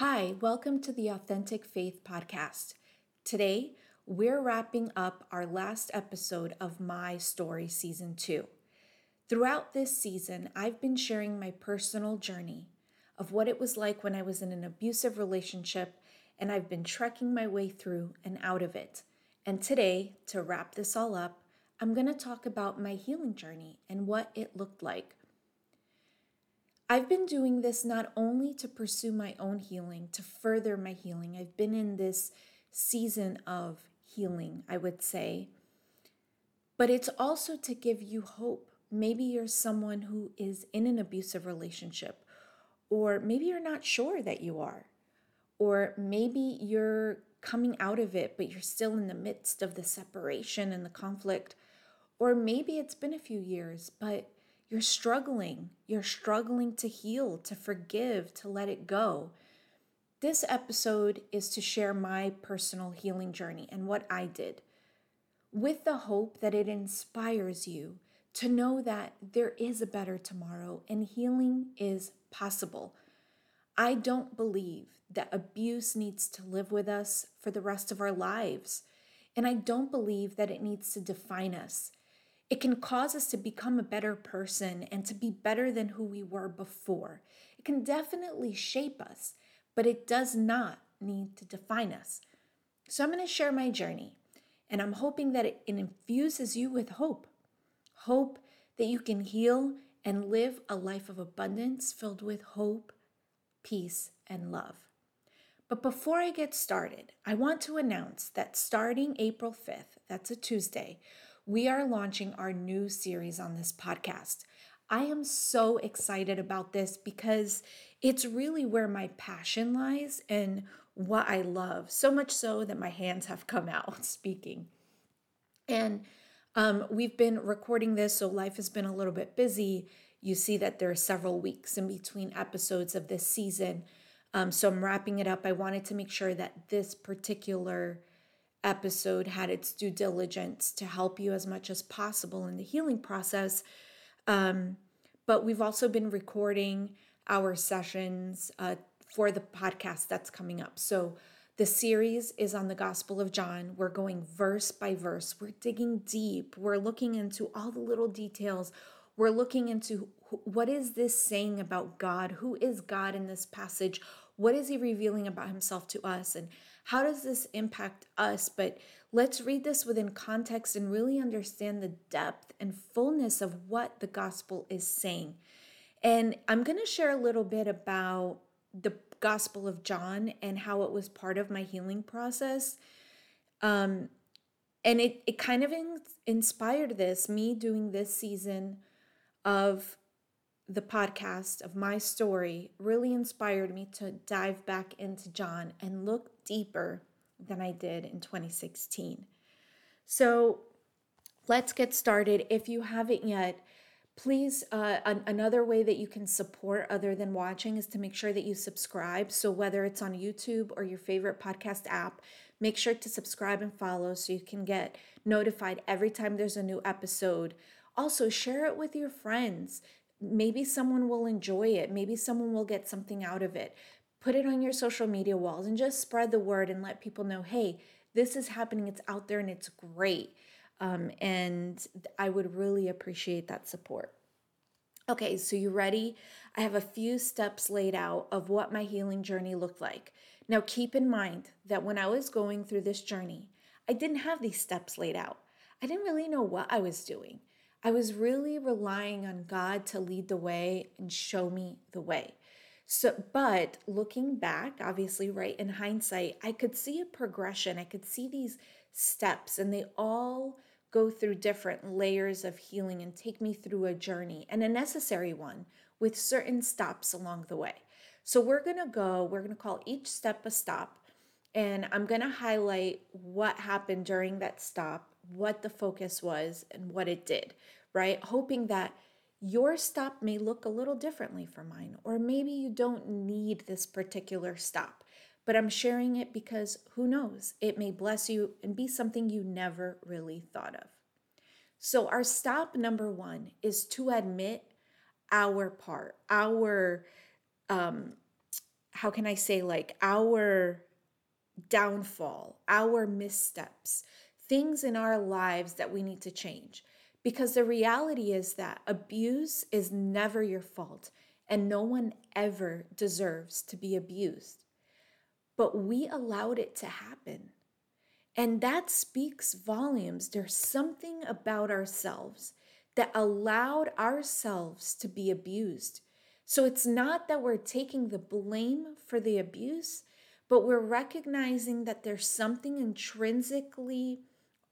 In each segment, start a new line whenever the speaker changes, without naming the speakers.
Hi, welcome to the Authentic Faith Podcast. Today, we're wrapping up our last episode of My Story Season 2. Throughout this season, I've been sharing my personal journey of what it was like when I was in an abusive relationship, and I've been trekking my way through and out of it. And today, to wrap this all up, I'm going to talk about my healing journey and what it looked like I've been doing this not only to pursue my own healing, to further my healing. I've been in this season of healing, I would say, but it's also to give you hope. Maybe you're someone who is in an abusive relationship, or maybe you're not sure that you are, or maybe you're coming out of it, but you're still in the midst of the separation and the conflict, or maybe it's been a few years, but you're struggling. You're struggling to heal, to forgive, to let it go. This episode is to share my personal healing journey and what I did, with the hope that it inspires you to know that there is a better tomorrow and healing is possible. I don't believe that abuse needs to live with us for the rest of our lives. And I don't believe that it needs to define us. It can cause us to become a better person and to be better than who we were before. It can definitely shape us, but it does not need to define us. So I'm going to share my journey, and I'm hoping that it infuses you with hope. Hope that you can heal and live a life of abundance filled with hope, peace, and love. But before I get started, I want to announce that starting April 5th, that's a Tuesday, we are launching our new series on this podcast. I am so excited about this because it's really where my passion lies and what I love, so much so that my hands have come out speaking. And um, we've been recording this, so life has been a little bit busy. You see that there are several weeks in between episodes of this season. Um, so I'm wrapping it up. I wanted to make sure that this particular episode had its due diligence to help you as much as possible in the healing process. Um, but we've also been recording our sessions uh, for the podcast that's coming up. So the series is on the Gospel of John. We're going verse by verse. We're digging deep. We're looking into all the little details. We're looking into what is this saying about God? Who is God in this passage? What is he revealing about himself to us? And how does this impact us? But let's read this within context and really understand the depth and fullness of what the gospel is saying. And I'm going to share a little bit about the Gospel of John and how it was part of my healing process. Um, and it, it kind of in, inspired this, me doing this season of the podcast of my story really inspired me to dive back into John and look deeper than I did in 2016. So let's get started. If you haven't yet, please, uh, an- another way that you can support other than watching is to make sure that you subscribe. So whether it's on YouTube or your favorite podcast app, make sure to subscribe and follow so you can get notified every time there's a new episode. Also, share it with your friends maybe someone will enjoy it. Maybe someone will get something out of it. Put it on your social media walls and just spread the word and let people know hey, this is happening. It's out there and it's great. Um, and I would really appreciate that support. Okay, so you ready? I have a few steps laid out of what my healing journey looked like. Now, keep in mind that when I was going through this journey, I didn't have these steps laid out. I didn't really know what I was doing. I was really relying on God to lead the way and show me the way. So, but looking back, obviously, right in hindsight, I could see a progression. I could see these steps, and they all go through different layers of healing and take me through a journey and a necessary one with certain stops along the way. So, we're gonna go, we're gonna call each step a stop, and I'm gonna highlight what happened during that stop what the focus was and what it did, right? Hoping that your stop may look a little differently from mine, or maybe you don't need this particular stop. But I'm sharing it because who knows, it may bless you and be something you never really thought of. So, our stop number one is to admit our part, our, um, how can I say, like our downfall, our missteps, things in our lives that we need to change. Because the reality is that abuse is never your fault, and no one ever deserves to be abused. But we allowed it to happen. And that speaks volumes. There's something about ourselves that allowed ourselves to be abused. So it's not that we're taking the blame for the abuse, but we're recognizing that there's something intrinsically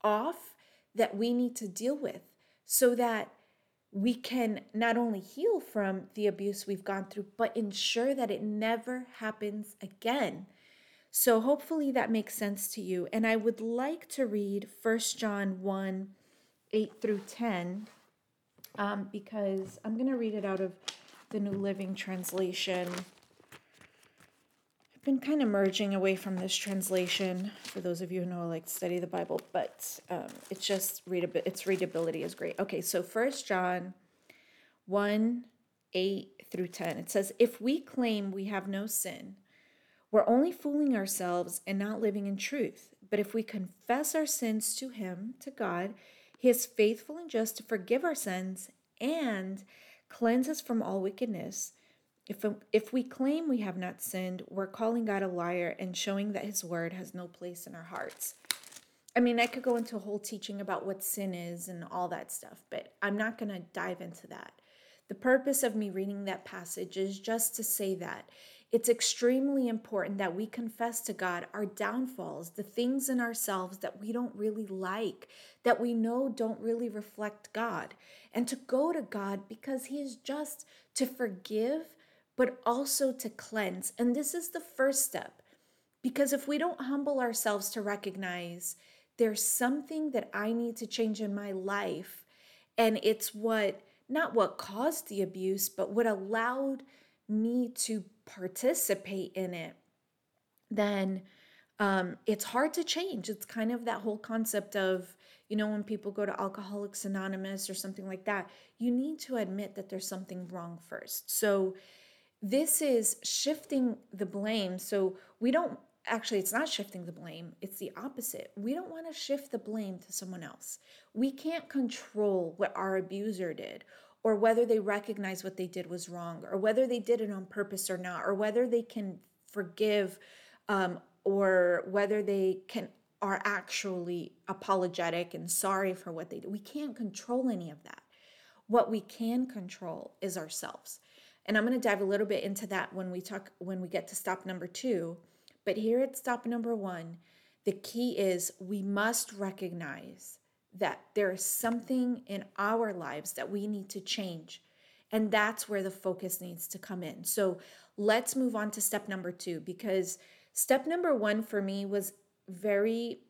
off that we need to deal with so that we can not only heal from the abuse we've gone through, but ensure that it never happens again. So hopefully that makes sense to you. And I would like to read 1 John 1 8 through 10 um, because I'm going to read it out of the New Living Translation been kind of merging away from this translation for those of you who know like study the Bible, but um, it's just readab- its readability is great. Okay, so First John 1 8 through 10. It says, If we claim we have no sin, we're only fooling ourselves and not living in truth. But if we confess our sins to Him, to God, He is faithful and just to forgive our sins and cleanse us from all wickedness. If, if we claim we have not sinned, we're calling God a liar and showing that his word has no place in our hearts. I mean, I could go into a whole teaching about what sin is and all that stuff, but I'm not going to dive into that. The purpose of me reading that passage is just to say that it's extremely important that we confess to God our downfalls, the things in ourselves that we don't really like, that we know don't really reflect God, and to go to God because He is just to forgive but also to cleanse. And this is the first step. Because if we don't humble ourselves to recognize there's something that I need to change in my life, and it's what, not what caused the abuse, but what allowed me to participate in it, then um, it's hard to change. It's kind of that whole concept of, you know, when people go to Alcoholics Anonymous or something like that, you need to admit that there's something wrong first. So, this is shifting the blame. So we don't actually, it's not shifting the blame, it's the opposite. We don't want to shift the blame to someone else. We can't control what our abuser did or whether they recognize what they did was wrong or whether they did it on purpose or not or whether they can forgive um, or whether they can are actually apologetic and sorry for what they did. We can't control any of that. What we can control is ourselves. And I'm going to dive a little bit into that when we talk when we get to stop number 2. But here at stop number 1, the key is we must recognize that there is something in our lives that we need to change. And that's where the focus needs to come in. So let's move on to step number 2 because step number 1 for me was very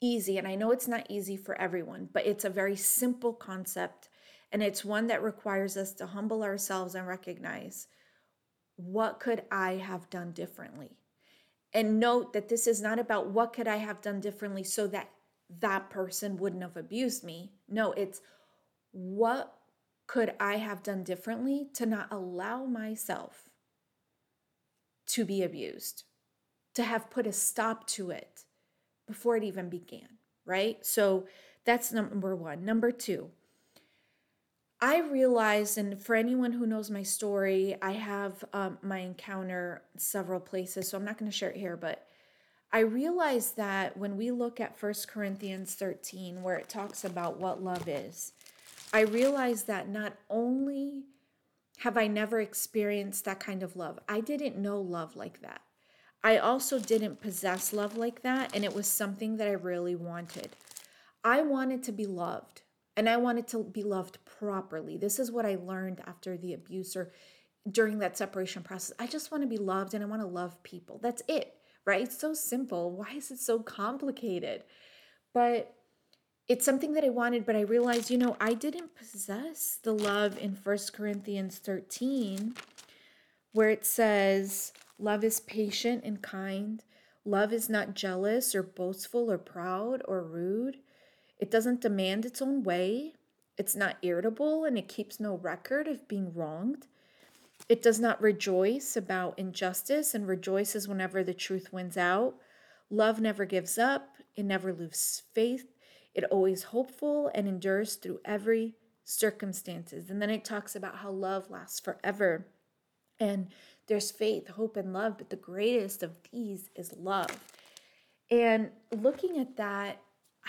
easy and I know it's not easy for everyone, but it's a very simple concept and it's one that requires us to humble ourselves and recognize what could I have done differently? And note that this is not about what could I have done differently so that that person wouldn't have abused me. No, it's what could I have done differently to not allow myself to be abused, to have put a stop to it before it even began, right? So that's number one. Number two, I realized, and for anyone who knows my story, I have um, my encounter several places, so I'm not going to share it here, but I realized that when we look at First Corinthians 13, where it talks about what love is, I realized that not only have I never experienced that kind of love, I didn't know love like that. I also didn't possess love like that, and it was something that I really wanted. I wanted to be loved. And I wanted to be loved properly. This is what I learned after the abuse or during that separation process. I just want to be loved and I want to love people. That's it, right? It's so simple. Why is it so complicated? But it's something that I wanted, but I realized, you know, I didn't possess the love in First Corinthians 13, where it says, Love is patient and kind. Love is not jealous or boastful or proud or rude. It doesn't demand its own way. It's not irritable and it keeps no record of being wronged. It does not rejoice about injustice and rejoices whenever the truth wins out. Love never gives up, it never loses faith. It always hopeful and endures through every circumstances. And then it talks about how love lasts forever. And there's faith, hope, and love, but the greatest of these is love. And looking at that,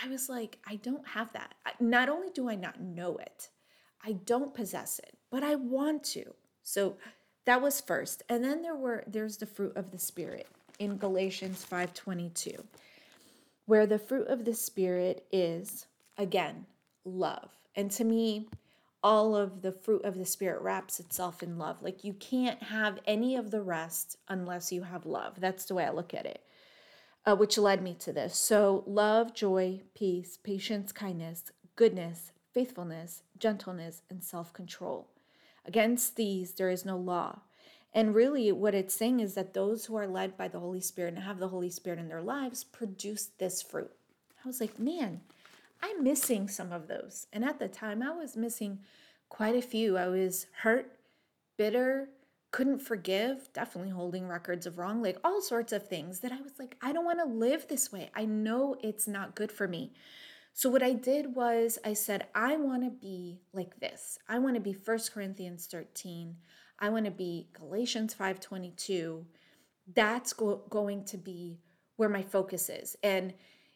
I was like, I don't have that. Not only do I not know it, I don't possess it, but I want to. So that was first. And then there were there's the fruit of the spirit in Galatians 5:22 where the fruit of the spirit is again love. And to me, all of the fruit of the spirit wraps itself in love. Like you can't have any of the rest unless you have love. That's the way I look at it. Uh, which led me to this. So, love, joy, peace, patience, kindness, goodness, faithfulness, gentleness, and self control. Against these, there is no law. And really, what it's saying is that those who are led by the Holy Spirit and have the Holy Spirit in their lives produce this fruit. I was like, man, I'm missing some of those. And at the time, I was missing quite a few. I was hurt, bitter, couldn't forgive, definitely holding records of wrong, like all sorts of things that I was like, I don't want to live this way. I know it's not good for me. So what I did was I said, I want to be like this. I want to be 1 Corinthians 13. I want to be Galatians 5:22. That's go- going to be where my focus is. And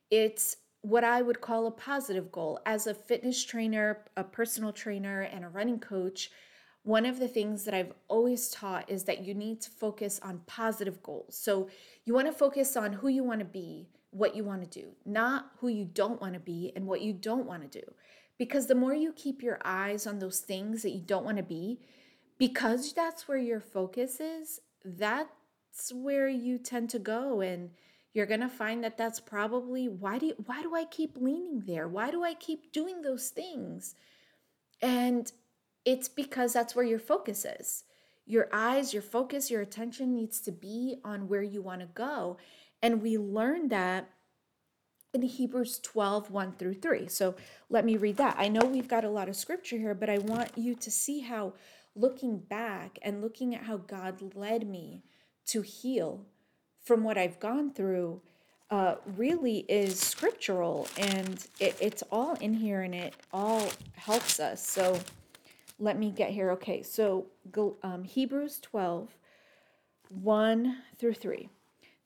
it's what I would call a positive goal. As a fitness trainer, a personal trainer, and a running coach, one of the things that I've always taught is that you need to focus on positive goals. So you want to focus on who you want to be, what you want to do, not who you don't want to be and what you don't want to do. Because the more you keep your eyes on those things that you don't want to be, because that's where your focus is, that's where you tend to go and you're going to find that that's probably why do you, why do I keep leaning there? Why do I keep doing those things? And it's because that's where your focus is. Your eyes, your focus, your attention needs to be on where you want to go. And we learn that in Hebrews 12, 1 through 3. So let me read that. I know we've got a lot of scripture here, but I want you to see how looking back and looking at how God led me to heal from what I've gone through uh, really is scriptural and it, it's all in here and it all helps us. So let me get here. Okay, so um, Hebrews 12, 1 through 3.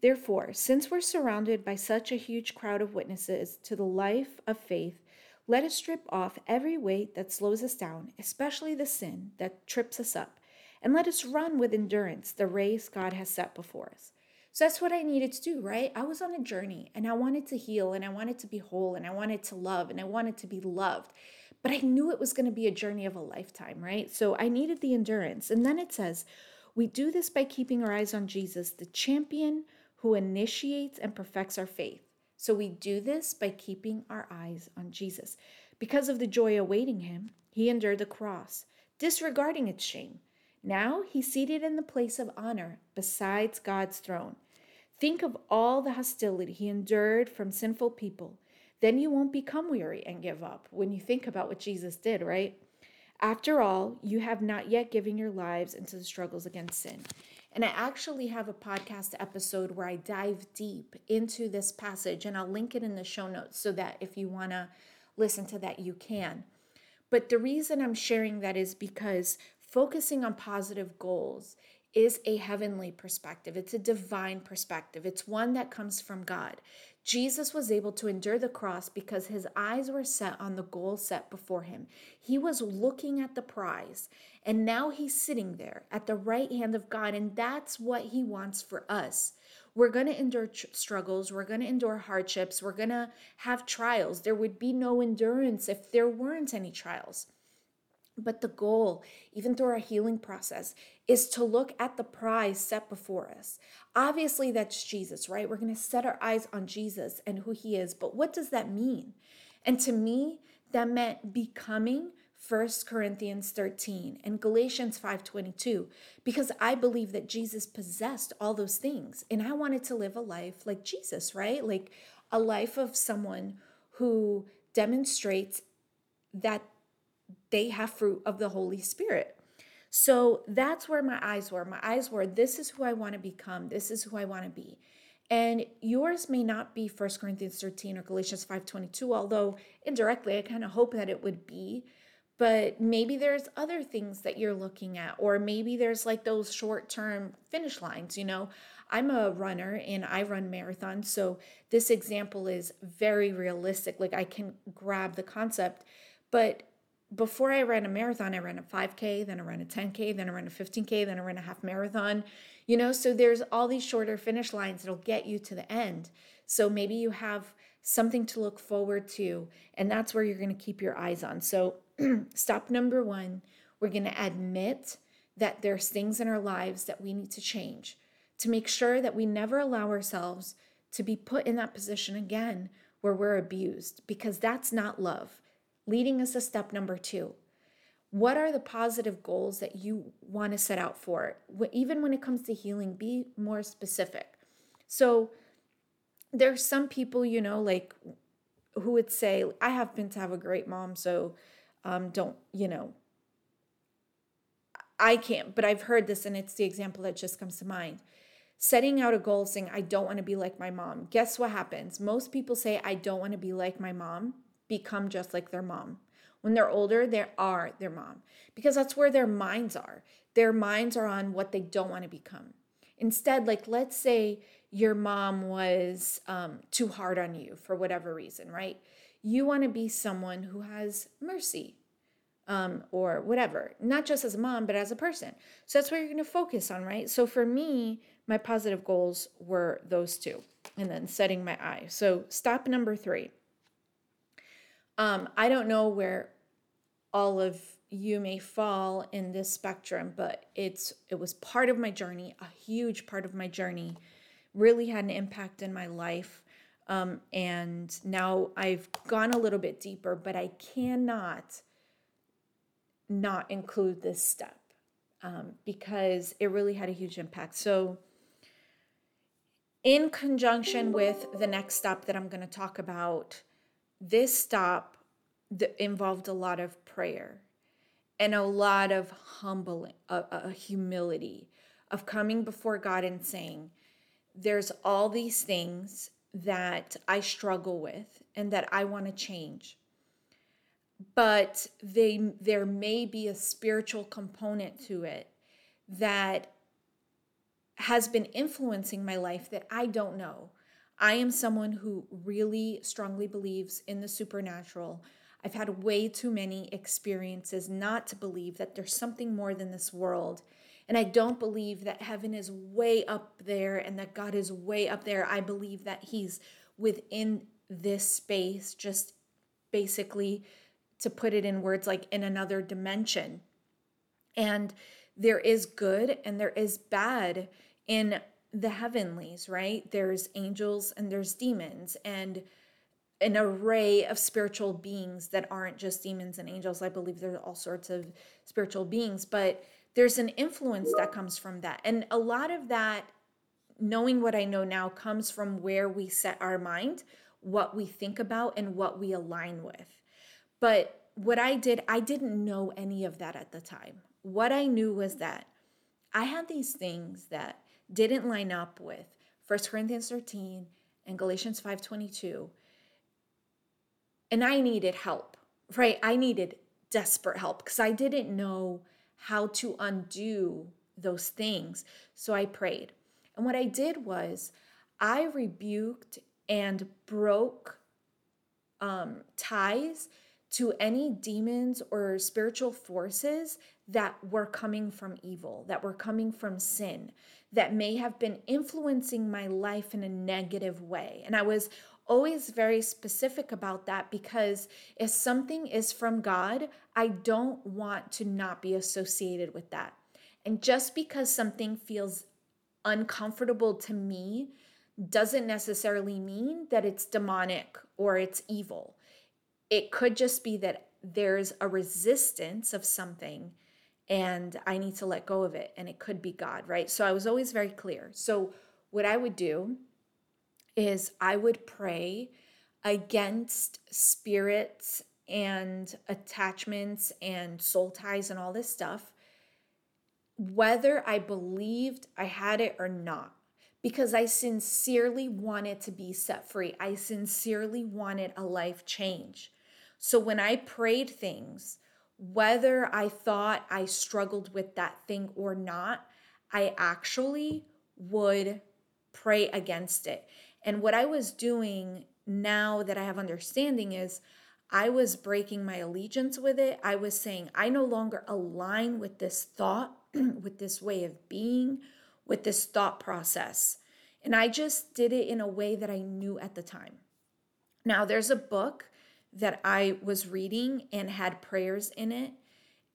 Therefore, since we're surrounded by such a huge crowd of witnesses to the life of faith, let us strip off every weight that slows us down, especially the sin that trips us up, and let us run with endurance the race God has set before us. So that's what I needed to do, right? I was on a journey and I wanted to heal and I wanted to be whole and I wanted to love and I wanted to be loved. But I knew it was going to be a journey of a lifetime, right? So I needed the endurance. And then it says, we do this by keeping our eyes on Jesus, the champion who initiates and perfects our faith. So we do this by keeping our eyes on Jesus. Because of the joy awaiting him, he endured the cross, disregarding its shame. Now he's seated in the place of honor besides God's throne. Think of all the hostility he endured from sinful people. Then you won't become weary and give up when you think about what Jesus did, right? After all, you have not yet given your lives into the struggles against sin. And I actually have a podcast episode where I dive deep into this passage, and I'll link it in the show notes so that if you want to listen to that, you can. But the reason I'm sharing that is because focusing on positive goals is a heavenly perspective. It's a divine perspective. It's one that comes from God. Jesus was able to endure the cross because his eyes were set on the goal set before him. He was looking at the prize, and now he's sitting there at the right hand of God, and that's what he wants for us. We're going to endure tr- struggles, we're going to endure hardships, we're going to have trials. There would be no endurance if there weren't any trials. But the goal, even through our healing process, is to look at the prize set before us. Obviously, that's Jesus, right? We're going to set our eyes on Jesus and who he is. But what does that mean? And to me, that meant becoming 1 Corinthians 13 and Galatians 5:22 because I believe that Jesus possessed all those things and I wanted to live a life like Jesus, right? Like a life of someone who demonstrates that they have fruit of the Holy Spirit. So that's where my eyes were. My eyes were, this is who I want to become, this is who I want to be. And yours may not be 1 Corinthians 13 or Galatians 5:22, although indirectly I kind of hope that it would be. But maybe there's other things that you're looking at, or maybe there's like those short-term finish lines, you know. I'm a runner and I run marathons, so this example is very realistic. Like I can grab the concept, but before I ran a marathon, I ran a 5K, then I ran a 10K, then I ran a 15K, then I ran a half marathon. You know, so there's all these shorter finish lines that'll get you to the end. So maybe you have something to look forward to, and that's where you're going to keep your eyes on. So, stop number one, we're going to admit that there's things in our lives that we need to change to make sure that we never allow ourselves to be put in that position again where we're abused, because that's not love. Leading us to step number two. What are the positive goals that you want to set out for? Even when it comes to healing be more specific. So there's some people you know like who would say i happen to have a great mom so um, don't you know i can't but i've heard this and it's the example that just comes to mind. Setting out a goal saying i don't want to be like my mom. Guess what happens? Most people say i don't want to be like my mom become just like their mom when they're older, they are their mom because that's where their minds are. Their minds are on what they don't want to become. Instead, like let's say your mom was um, too hard on you for whatever reason, right? You want to be someone who has mercy um, or whatever, not just as a mom, but as a person. So that's what you're going to focus on, right? So for me, my positive goals were those two, and then setting my eye. So stop number three. Um, I don't know where all of you may fall in this spectrum, but it's it was part of my journey, a huge part of my journey, really had an impact in my life. Um, and now I've gone a little bit deeper, but I cannot not include this step um, because it really had a huge impact. So, in conjunction with the next step that I'm going to talk about, this stop involved a lot of prayer and a lot of humbling, a humility of coming before God and saying, There's all these things that I struggle with and that I want to change. But they there may be a spiritual component to it that has been influencing my life that I don't know. I am someone who really strongly believes in the supernatural. I've had way too many experiences not to believe that there's something more than this world. And I don't believe that heaven is way up there and that God is way up there. I believe that He's within this space, just basically to put it in words like in another dimension. And there is good and there is bad in the heavenlies, right? There's angels and there's demons. And an array of spiritual beings that aren't just demons and angels. I believe there's all sorts of spiritual beings, but there's an influence that comes from that. And a lot of that, knowing what I know now, comes from where we set our mind, what we think about, and what we align with. But what I did, I didn't know any of that at the time. What I knew was that I had these things that didn't line up with 1 Corinthians 13 and Galatians 5:22 and I needed help, right? I needed desperate help because I didn't know how to undo those things. So I prayed. And what I did was I rebuked and broke um, ties to any demons or spiritual forces that were coming from evil, that were coming from sin, that may have been influencing my life in a negative way. And I was always very specific about that because if something is from God, I don't want to not be associated with that. And just because something feels uncomfortable to me doesn't necessarily mean that it's demonic or it's evil. It could just be that there's a resistance of something and I need to let go of it. And it could be God, right? So I was always very clear. So, what I would do is I would pray against spirits and attachments and soul ties and all this stuff whether I believed I had it or not, because I sincerely wanted to be set free. I sincerely wanted a life change. So when I prayed things, whether I thought I struggled with that thing or not, I actually would pray against it. And what I was doing now that I have understanding is I was breaking my allegiance with it. I was saying, I no longer align with this thought, with this way of being, with this thought process. And I just did it in a way that I knew at the time. Now, there's a book that I was reading and had prayers in it.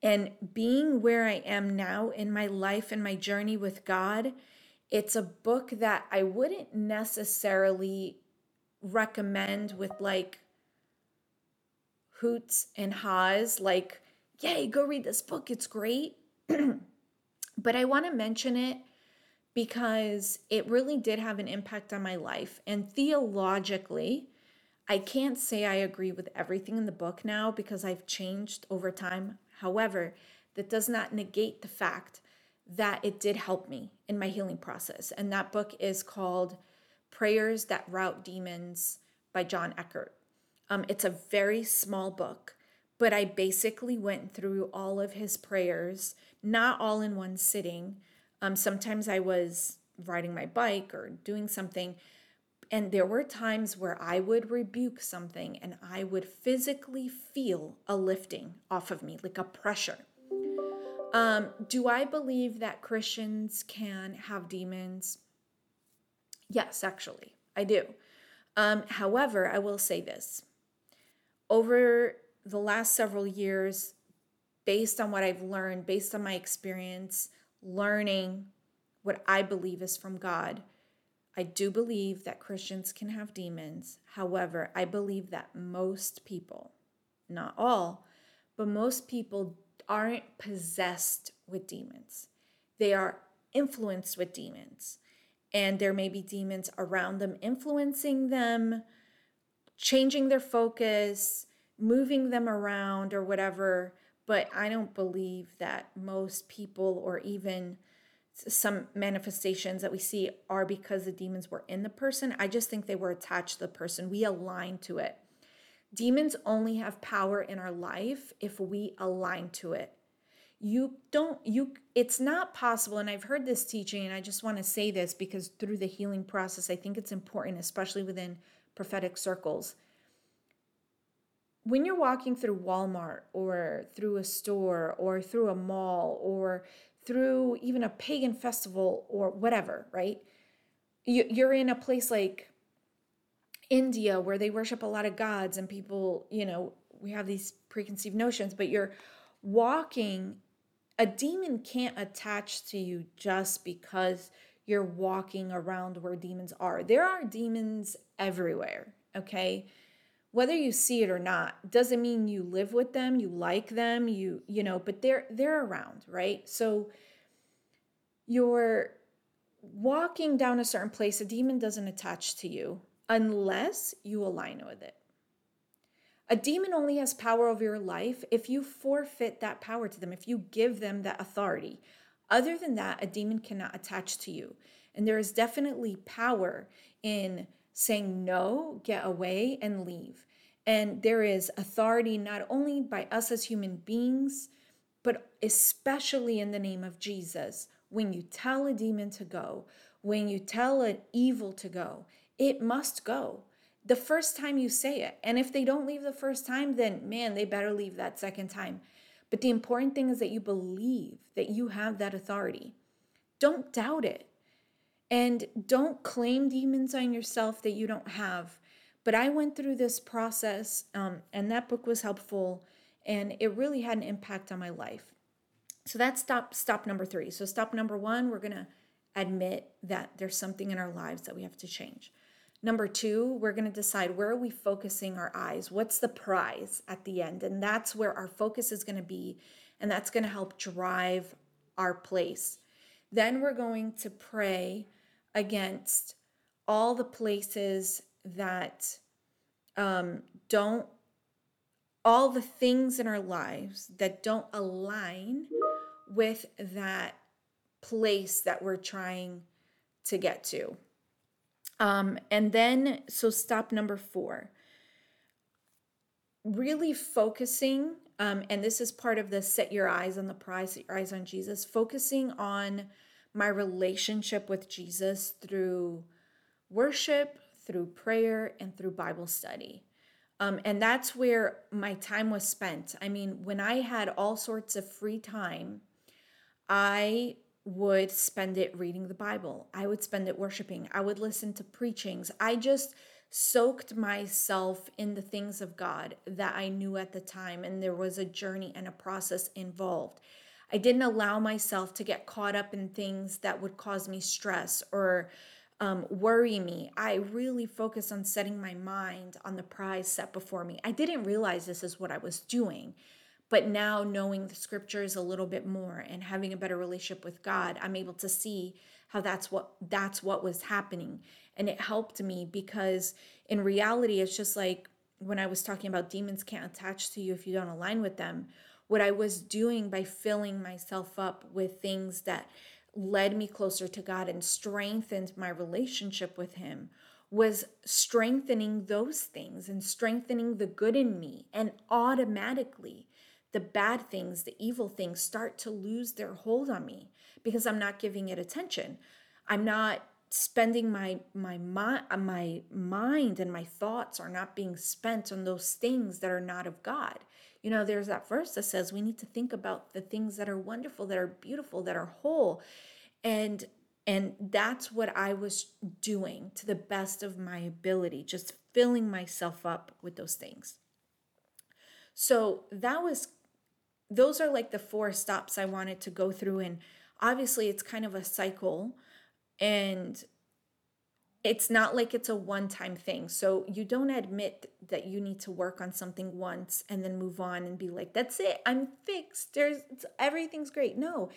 And being where I am now in my life and my journey with God, it's a book that I wouldn't necessarily recommend with like hoots and haws, like, yay, go read this book, it's great. but I want to mention it because it really did have an impact on my life. And theologically, I can't say I agree with everything in the book now because I've changed over time. However, that does not negate the fact that it did help me in my healing process. And that book is called Prayers That Rout Demons by John Eckhardt. Um, it's a very small book, but I basically went through all of his prayers, not all in one sitting. Um, sometimes I was riding my bike or doing something, and there were times where I would rebuke something and I would physically feel a lifting off of me, like a pressure. Um, do I believe that Christians can have demons? Yes, actually, I do. Um, however, I will say this over the last several years, based on what I've learned, based on my experience, learning what I believe is from God, I do believe that Christians can have demons. However, I believe that most people, not all, but most people aren't possessed with demons. They are influenced with demons. And there may be demons around them influencing them, changing their focus, moving them around, or whatever. But I don't believe that most people, or even some manifestations that we see are because the demons were in the person. I just think they were attached to the person. We align to it. Demons only have power in our life if we align to it. You don't, you, it's not possible. And I've heard this teaching, and I just want to say this because through the healing process, I think it's important, especially within prophetic circles. When you're walking through Walmart or through a store or through a mall or through even a pagan festival or whatever, right? You're in a place like India where they worship a lot of gods and people, you know, we have these preconceived notions, but you're walking, a demon can't attach to you just because you're walking around where demons are. There are demons everywhere, okay? Whether you see it or not doesn't mean you live with them, you like them, you you know, but they're they're around, right? So you're walking down a certain place, a demon doesn't attach to you unless you align with it. A demon only has power over your life if you forfeit that power to them, if you give them that authority. Other than that, a demon cannot attach to you. And there is definitely power in saying no, get away, and leave. And there is authority not only by us as human beings, but especially in the name of Jesus. When you tell a demon to go, when you tell an evil to go, it must go the first time you say it. And if they don't leave the first time, then man, they better leave that second time. But the important thing is that you believe that you have that authority. Don't doubt it. And don't claim demons on yourself that you don't have. But I went through this process, um, and that book was helpful, and it really had an impact on my life. So that's stop stop number three. So stop number one, we're gonna admit that there's something in our lives that we have to change. Number two, we're going to decide where are we focusing our eyes? What's the prize at the end? And that's where our focus is going to be. And that's going to help drive our place. Then we're going to pray against all the places that um, don't, all the things in our lives that don't align with that place that we're trying to get to. Um, and then, so stop number four really focusing, um, and this is part of the set your eyes on the prize, set your eyes on Jesus, focusing on my relationship with Jesus through worship, through prayer, and through Bible study. Um, and that's where my time was spent. I mean, when I had all sorts of free time, I would spend it reading the Bible. I would spend it worshiping. I would listen to preachings. I just soaked myself in the things of God that I knew at the time. And there was a journey and a process involved. I didn't allow myself to get caught up in things that would cause me stress or um, worry me. I really focused on setting my mind on the prize set before me. I didn't realize this is what I was doing. But now, knowing the scriptures a little bit more and having a better relationship with God, I'm able to see how that's what that's what was happening and it helped me because in reality it's just like when I was talking about demons can't attach to you if you don't align with them what I was doing by filling myself up with things that led me closer to God and strengthened my relationship with Him was strengthening those things and strengthening the good in me. And automatically, the bad things, the evil things start to lose their hold on me because I'm not giving it attention. I'm not spending my my my, my mind and my thoughts are not being spent on those things that are not of God. You know, there's that verse that says we need to think about the things that are wonderful, that are beautiful, that are whole. And and that's what I was doing to the best of my ability, just filling myself up with those things. So that was those are like the four stops I wanted to go through and obviously it's kind of a cycle and it's not like it's a one time thing. So you don't admit that you need to work on something once and then move on and be like, that's it, I'm fixed. There's everything's great. No.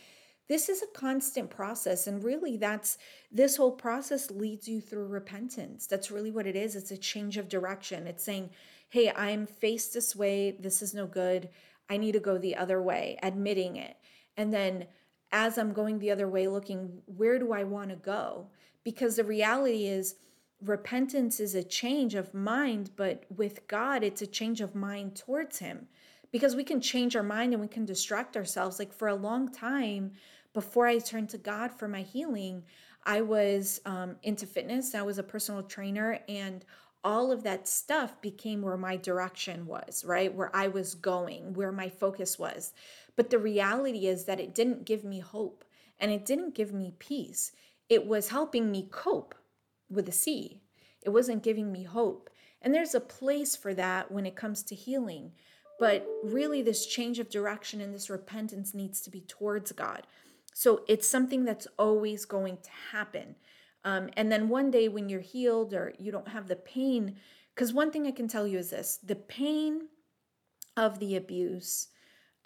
This is a constant process and really that's this whole process leads you through repentance. That's really what it is. It's a change of direction. It's saying, "Hey, I'm faced this way. This is no good. I need to go the other way." Admitting it. And then as I'm going the other way, looking, where do I want to go? Because the reality is, repentance is a change of mind, but with God, it's a change of mind towards Him. Because we can change our mind and we can distract ourselves. Like for a long time, before I turned to God for my healing, I was um, into fitness. I was a personal trainer, and all of that stuff became where my direction was, right? Where I was going, where my focus was. But the reality is that it didn't give me hope and it didn't give me peace. It was helping me cope with a C. It wasn't giving me hope. And there's a place for that when it comes to healing. But really, this change of direction and this repentance needs to be towards God. So it's something that's always going to happen. Um, and then one day when you're healed or you don't have the pain, because one thing I can tell you is this the pain of the abuse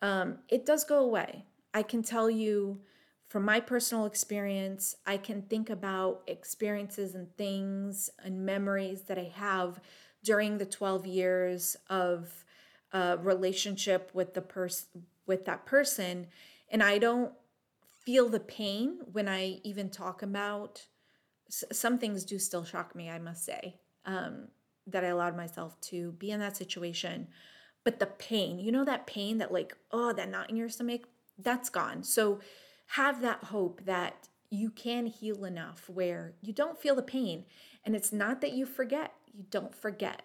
um, it does go away. I can tell you from my personal experience, I can think about experiences and things and memories that I have during the 12 years of relationship with the person with that person and I don't feel the pain when I even talk about some things do still shock me, I must say, um, that I allowed myself to be in that situation but the pain, you know, that pain that, like, oh, that knot in your stomach, that's gone. So have that hope that you can heal enough where you don't feel the pain. And it's not that you forget, you don't forget,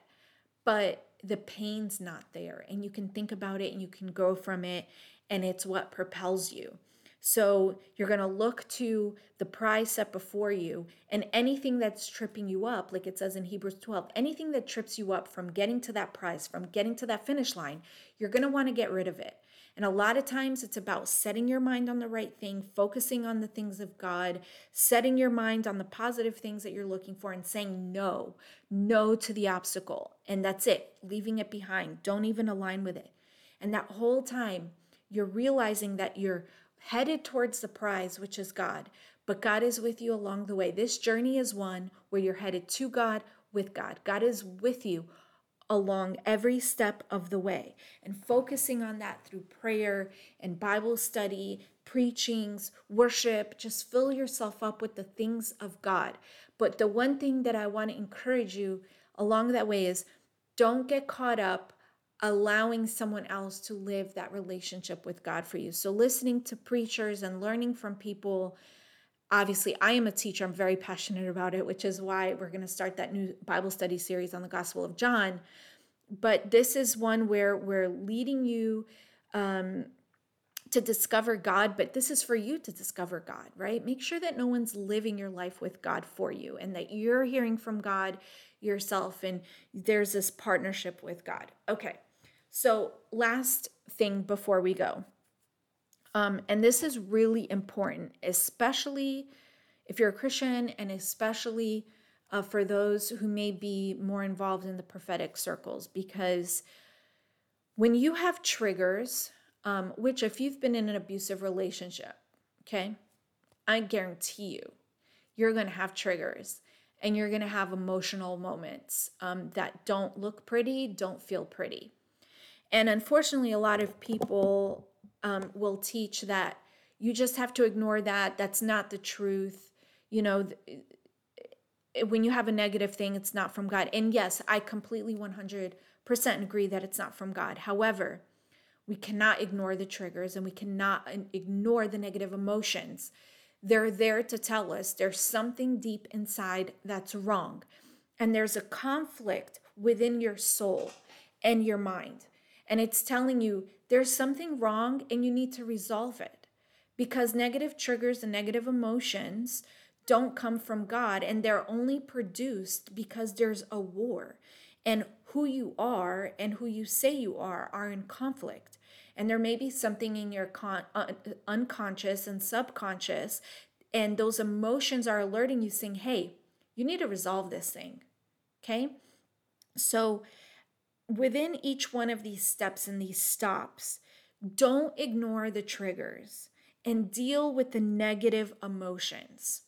but the pain's not there. And you can think about it and you can grow from it. And it's what propels you. So you're going to look to the prize set before you and anything that's tripping you up, like it says in Hebrews 12, anything that trips you up from getting to that prize, from getting to that finish line, you're going to want to get rid of it. And a lot of times it's about setting your mind on the right thing, focusing on the things of God, setting your mind on the positive things that you're looking for, and saying no, no to the obstacle. And that's it, leaving it behind. Don't even align with it. And that whole time, you're realizing that you're headed towards the prize, which is God. But God is with you along the way. This journey is one where you're headed to God with God. God is with you along every step of the way and focusing on that through prayer and Bible study, preachings, worship, just fill yourself up with the things of God. But the one thing that I want to encourage you along that way is don't get caught up allowing someone else to live that relationship with God for you. So, listening to preachers and learning from people. Obviously, I am a teacher. I'm very passionate about it, which is why we're going to start that new Bible study series on the Gospel of John. But this is one where we're leading you um, to discover God, but this is for you to discover God, right? Make sure that no one's living your life with God for you and that you're hearing from God yourself and there's this partnership with God. Okay, so last thing before we go, um, and this is really important, especially if you're a Christian and especially uh, for those who may be more involved in the prophetic circles, because when you have triggers, um, which if you've been in an abusive relationship, okay, I guarantee you, you're going to have triggers and you're going to have emotional moments um, that don't look pretty, don't feel pretty. And unfortunately, a lot of people um, will teach that you just have to ignore that. That's not the truth. You know, when you have a negative thing, it's not from God. And yes, I completely 100% agree that it's not from God. However, we cannot ignore the triggers and we cannot ignore the negative emotions. They're there to tell us there's something deep inside that's wrong. And there's a conflict within your soul and your mind. And it's telling you there's something wrong and you need to resolve it. Because negative triggers and negative emotions don't come from God and they're only produced because there's a war. And who you are and who you say you are are in conflict. And there may be something in your con- uh, unconscious and subconscious, and those emotions are alerting you, saying, hey, you need to resolve this thing. Okay? So, within each one of these steps and these stops, don't ignore the triggers and deal with the negative emotions.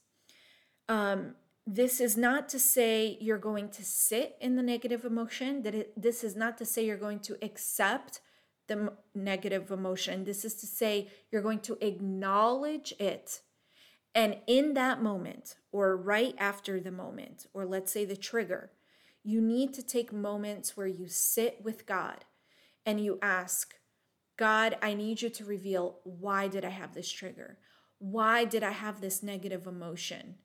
Um, this is not to say you're going to sit in the negative emotion that it, this is not to say you're going to accept the negative emotion this is to say you're going to acknowledge it and in that moment or right after the moment or let's say the trigger you need to take moments where you sit with God and you ask God I need you to reveal why did I have this trigger why did I have this negative emotion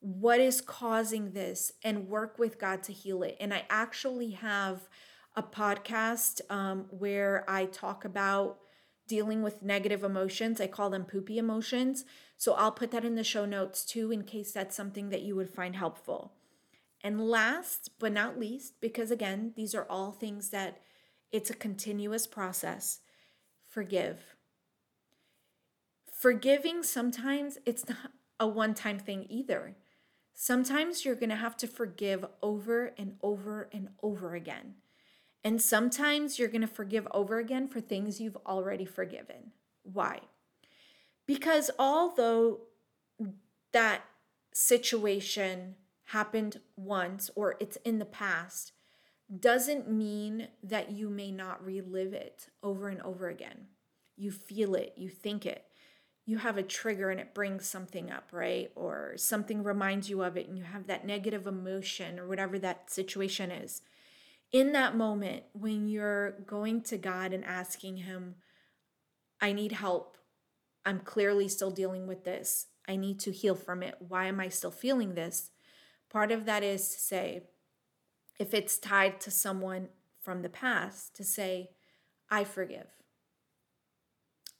what is causing this and work with God to heal it. And I actually have a podcast um, where I talk about dealing with negative emotions. I call them poopy emotions. So I'll put that in the show notes too, in case that's something that you would find helpful. And last but not least, because again, these are all things that it's a continuous process, forgive. Forgiving sometimes it's not a one time thing either. Sometimes you're going to have to forgive over and over and over again. And sometimes you're going to forgive over again for things you've already forgiven. Why? Because although that situation happened once or it's in the past, doesn't mean that you may not relive it over and over again. You feel it, you think it you have a trigger and it brings something up, right? Or something reminds you of it and you have that negative emotion or whatever that situation is. In that moment, when you're going to God and asking Him, I need help. I'm clearly still dealing with this. I need to heal from it. Why am I still feeling this? Part of that is to say, if it's tied to someone from the past, to say, I forgive.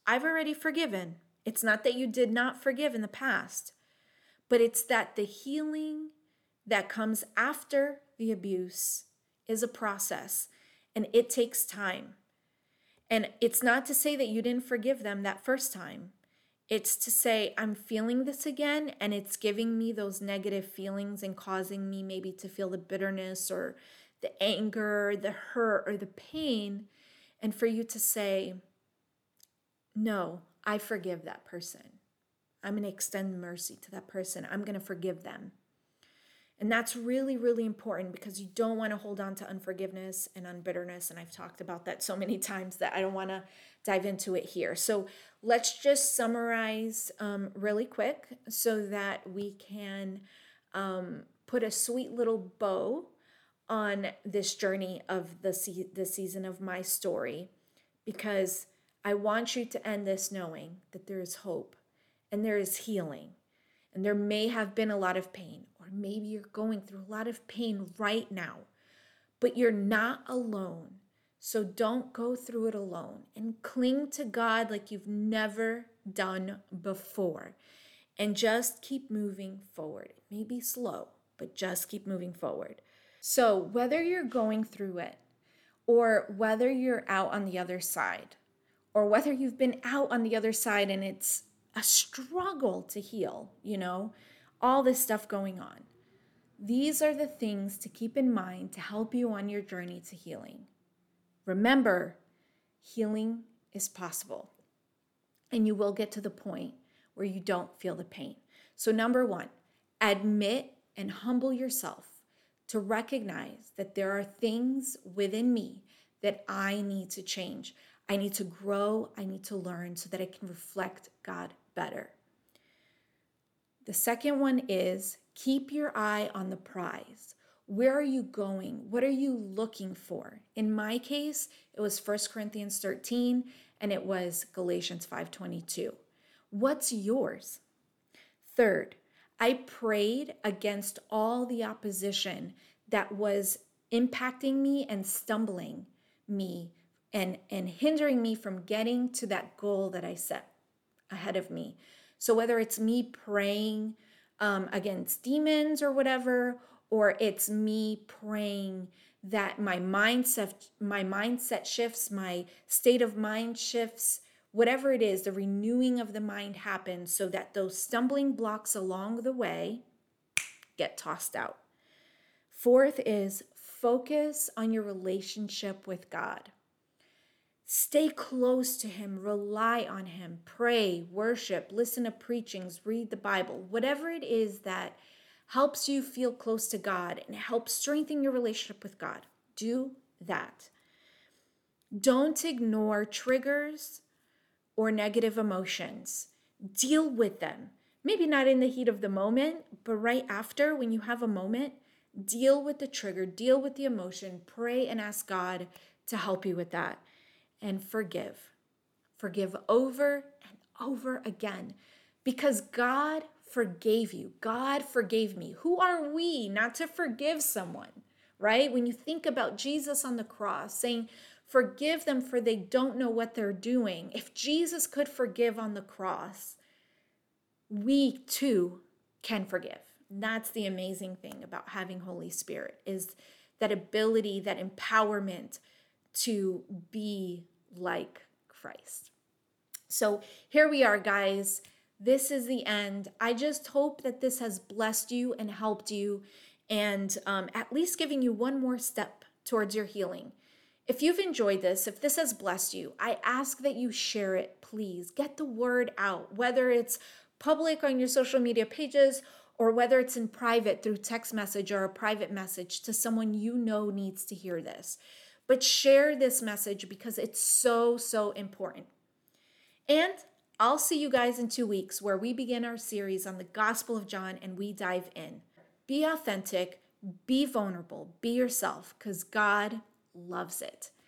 I've already forgiven. It's not that you did not forgive in the past, but it's that the healing that comes after the abuse is a process and it takes time. And it's not to say that you didn't forgive them that first time. It's to say, I'm feeling this again, and it's giving me those negative feelings and causing me maybe to feel the bitterness or the anger, the hurt, or the pain. And for you to say, No, I forgive that person. I'm going to extend mercy to that person. I'm going to forgive them. And that's really, really important because you don't want to hold on to unforgiveness and unbitterness. And I've talked about that so many times that I don't want to dive into it here. So let's just summarize um, really quick so that we can um, put a sweet little bow on this journey of the, se- the season of my story because I want you to end this knowing that there is hope and there is healing. And there may have been a lot of pain, or maybe you're going through a lot of pain right now, but you're not alone. So don't go through it alone and cling to God like you've never done before. And just keep moving forward. It may be slow, but just keep moving forward. So, whether you're going through it, or whether you're out on the other side, or whether you've been out on the other side and it's a struggle to heal, you know, all this stuff going on. These are the things to keep in mind to help you on your journey to healing. Remember, healing is possible, and you will get to the point where you don't feel the pain. So, number one, admit and humble yourself to recognize that there are things within me that I need to change. I need to grow, I need to learn so that I can reflect God better. The second one is keep your eye on the prize. Where are you going? What are you looking for? In my case, it was 1 Corinthians 13 and it was Galatians 5:22. What's yours? Third, I prayed against all the opposition that was impacting me and stumbling me and, and hindering me from getting to that goal that I set ahead of me. So, whether it's me praying um, against demons or whatever, or it's me praying that my mindset my mindset shifts my state of mind shifts whatever it is the renewing of the mind happens so that those stumbling blocks along the way get tossed out. Fourth is focus on your relationship with god Stay close to Him, rely on Him, pray, worship, listen to preachings, read the Bible, whatever it is that helps you feel close to God and helps strengthen your relationship with God. Do that. Don't ignore triggers or negative emotions. Deal with them. Maybe not in the heat of the moment, but right after, when you have a moment, deal with the trigger, deal with the emotion, pray and ask God to help you with that and forgive. Forgive over and over again because God forgave you. God forgave me. Who are we not to forgive someone, right? When you think about Jesus on the cross saying, Forgive them for they don't know what they're doing. If Jesus could forgive on the cross, we too can forgive. That's the amazing thing about having Holy Spirit is that ability, that empowerment to be like Christ. So here we are, guys. This is the end. I just hope that this has blessed you and helped you, and um, at least giving you one more step towards your healing. If you've enjoyed this, if this has blessed you, I ask that you share it, please. Get the word out, whether it's public on your social media pages or whether it's in private through text message or a private message to someone you know needs to hear this. But share this message because it's so, so important. And I'll see you guys in two weeks where we begin our series on the Gospel of John and we dive in. Be authentic, be vulnerable, be yourself because God loves it.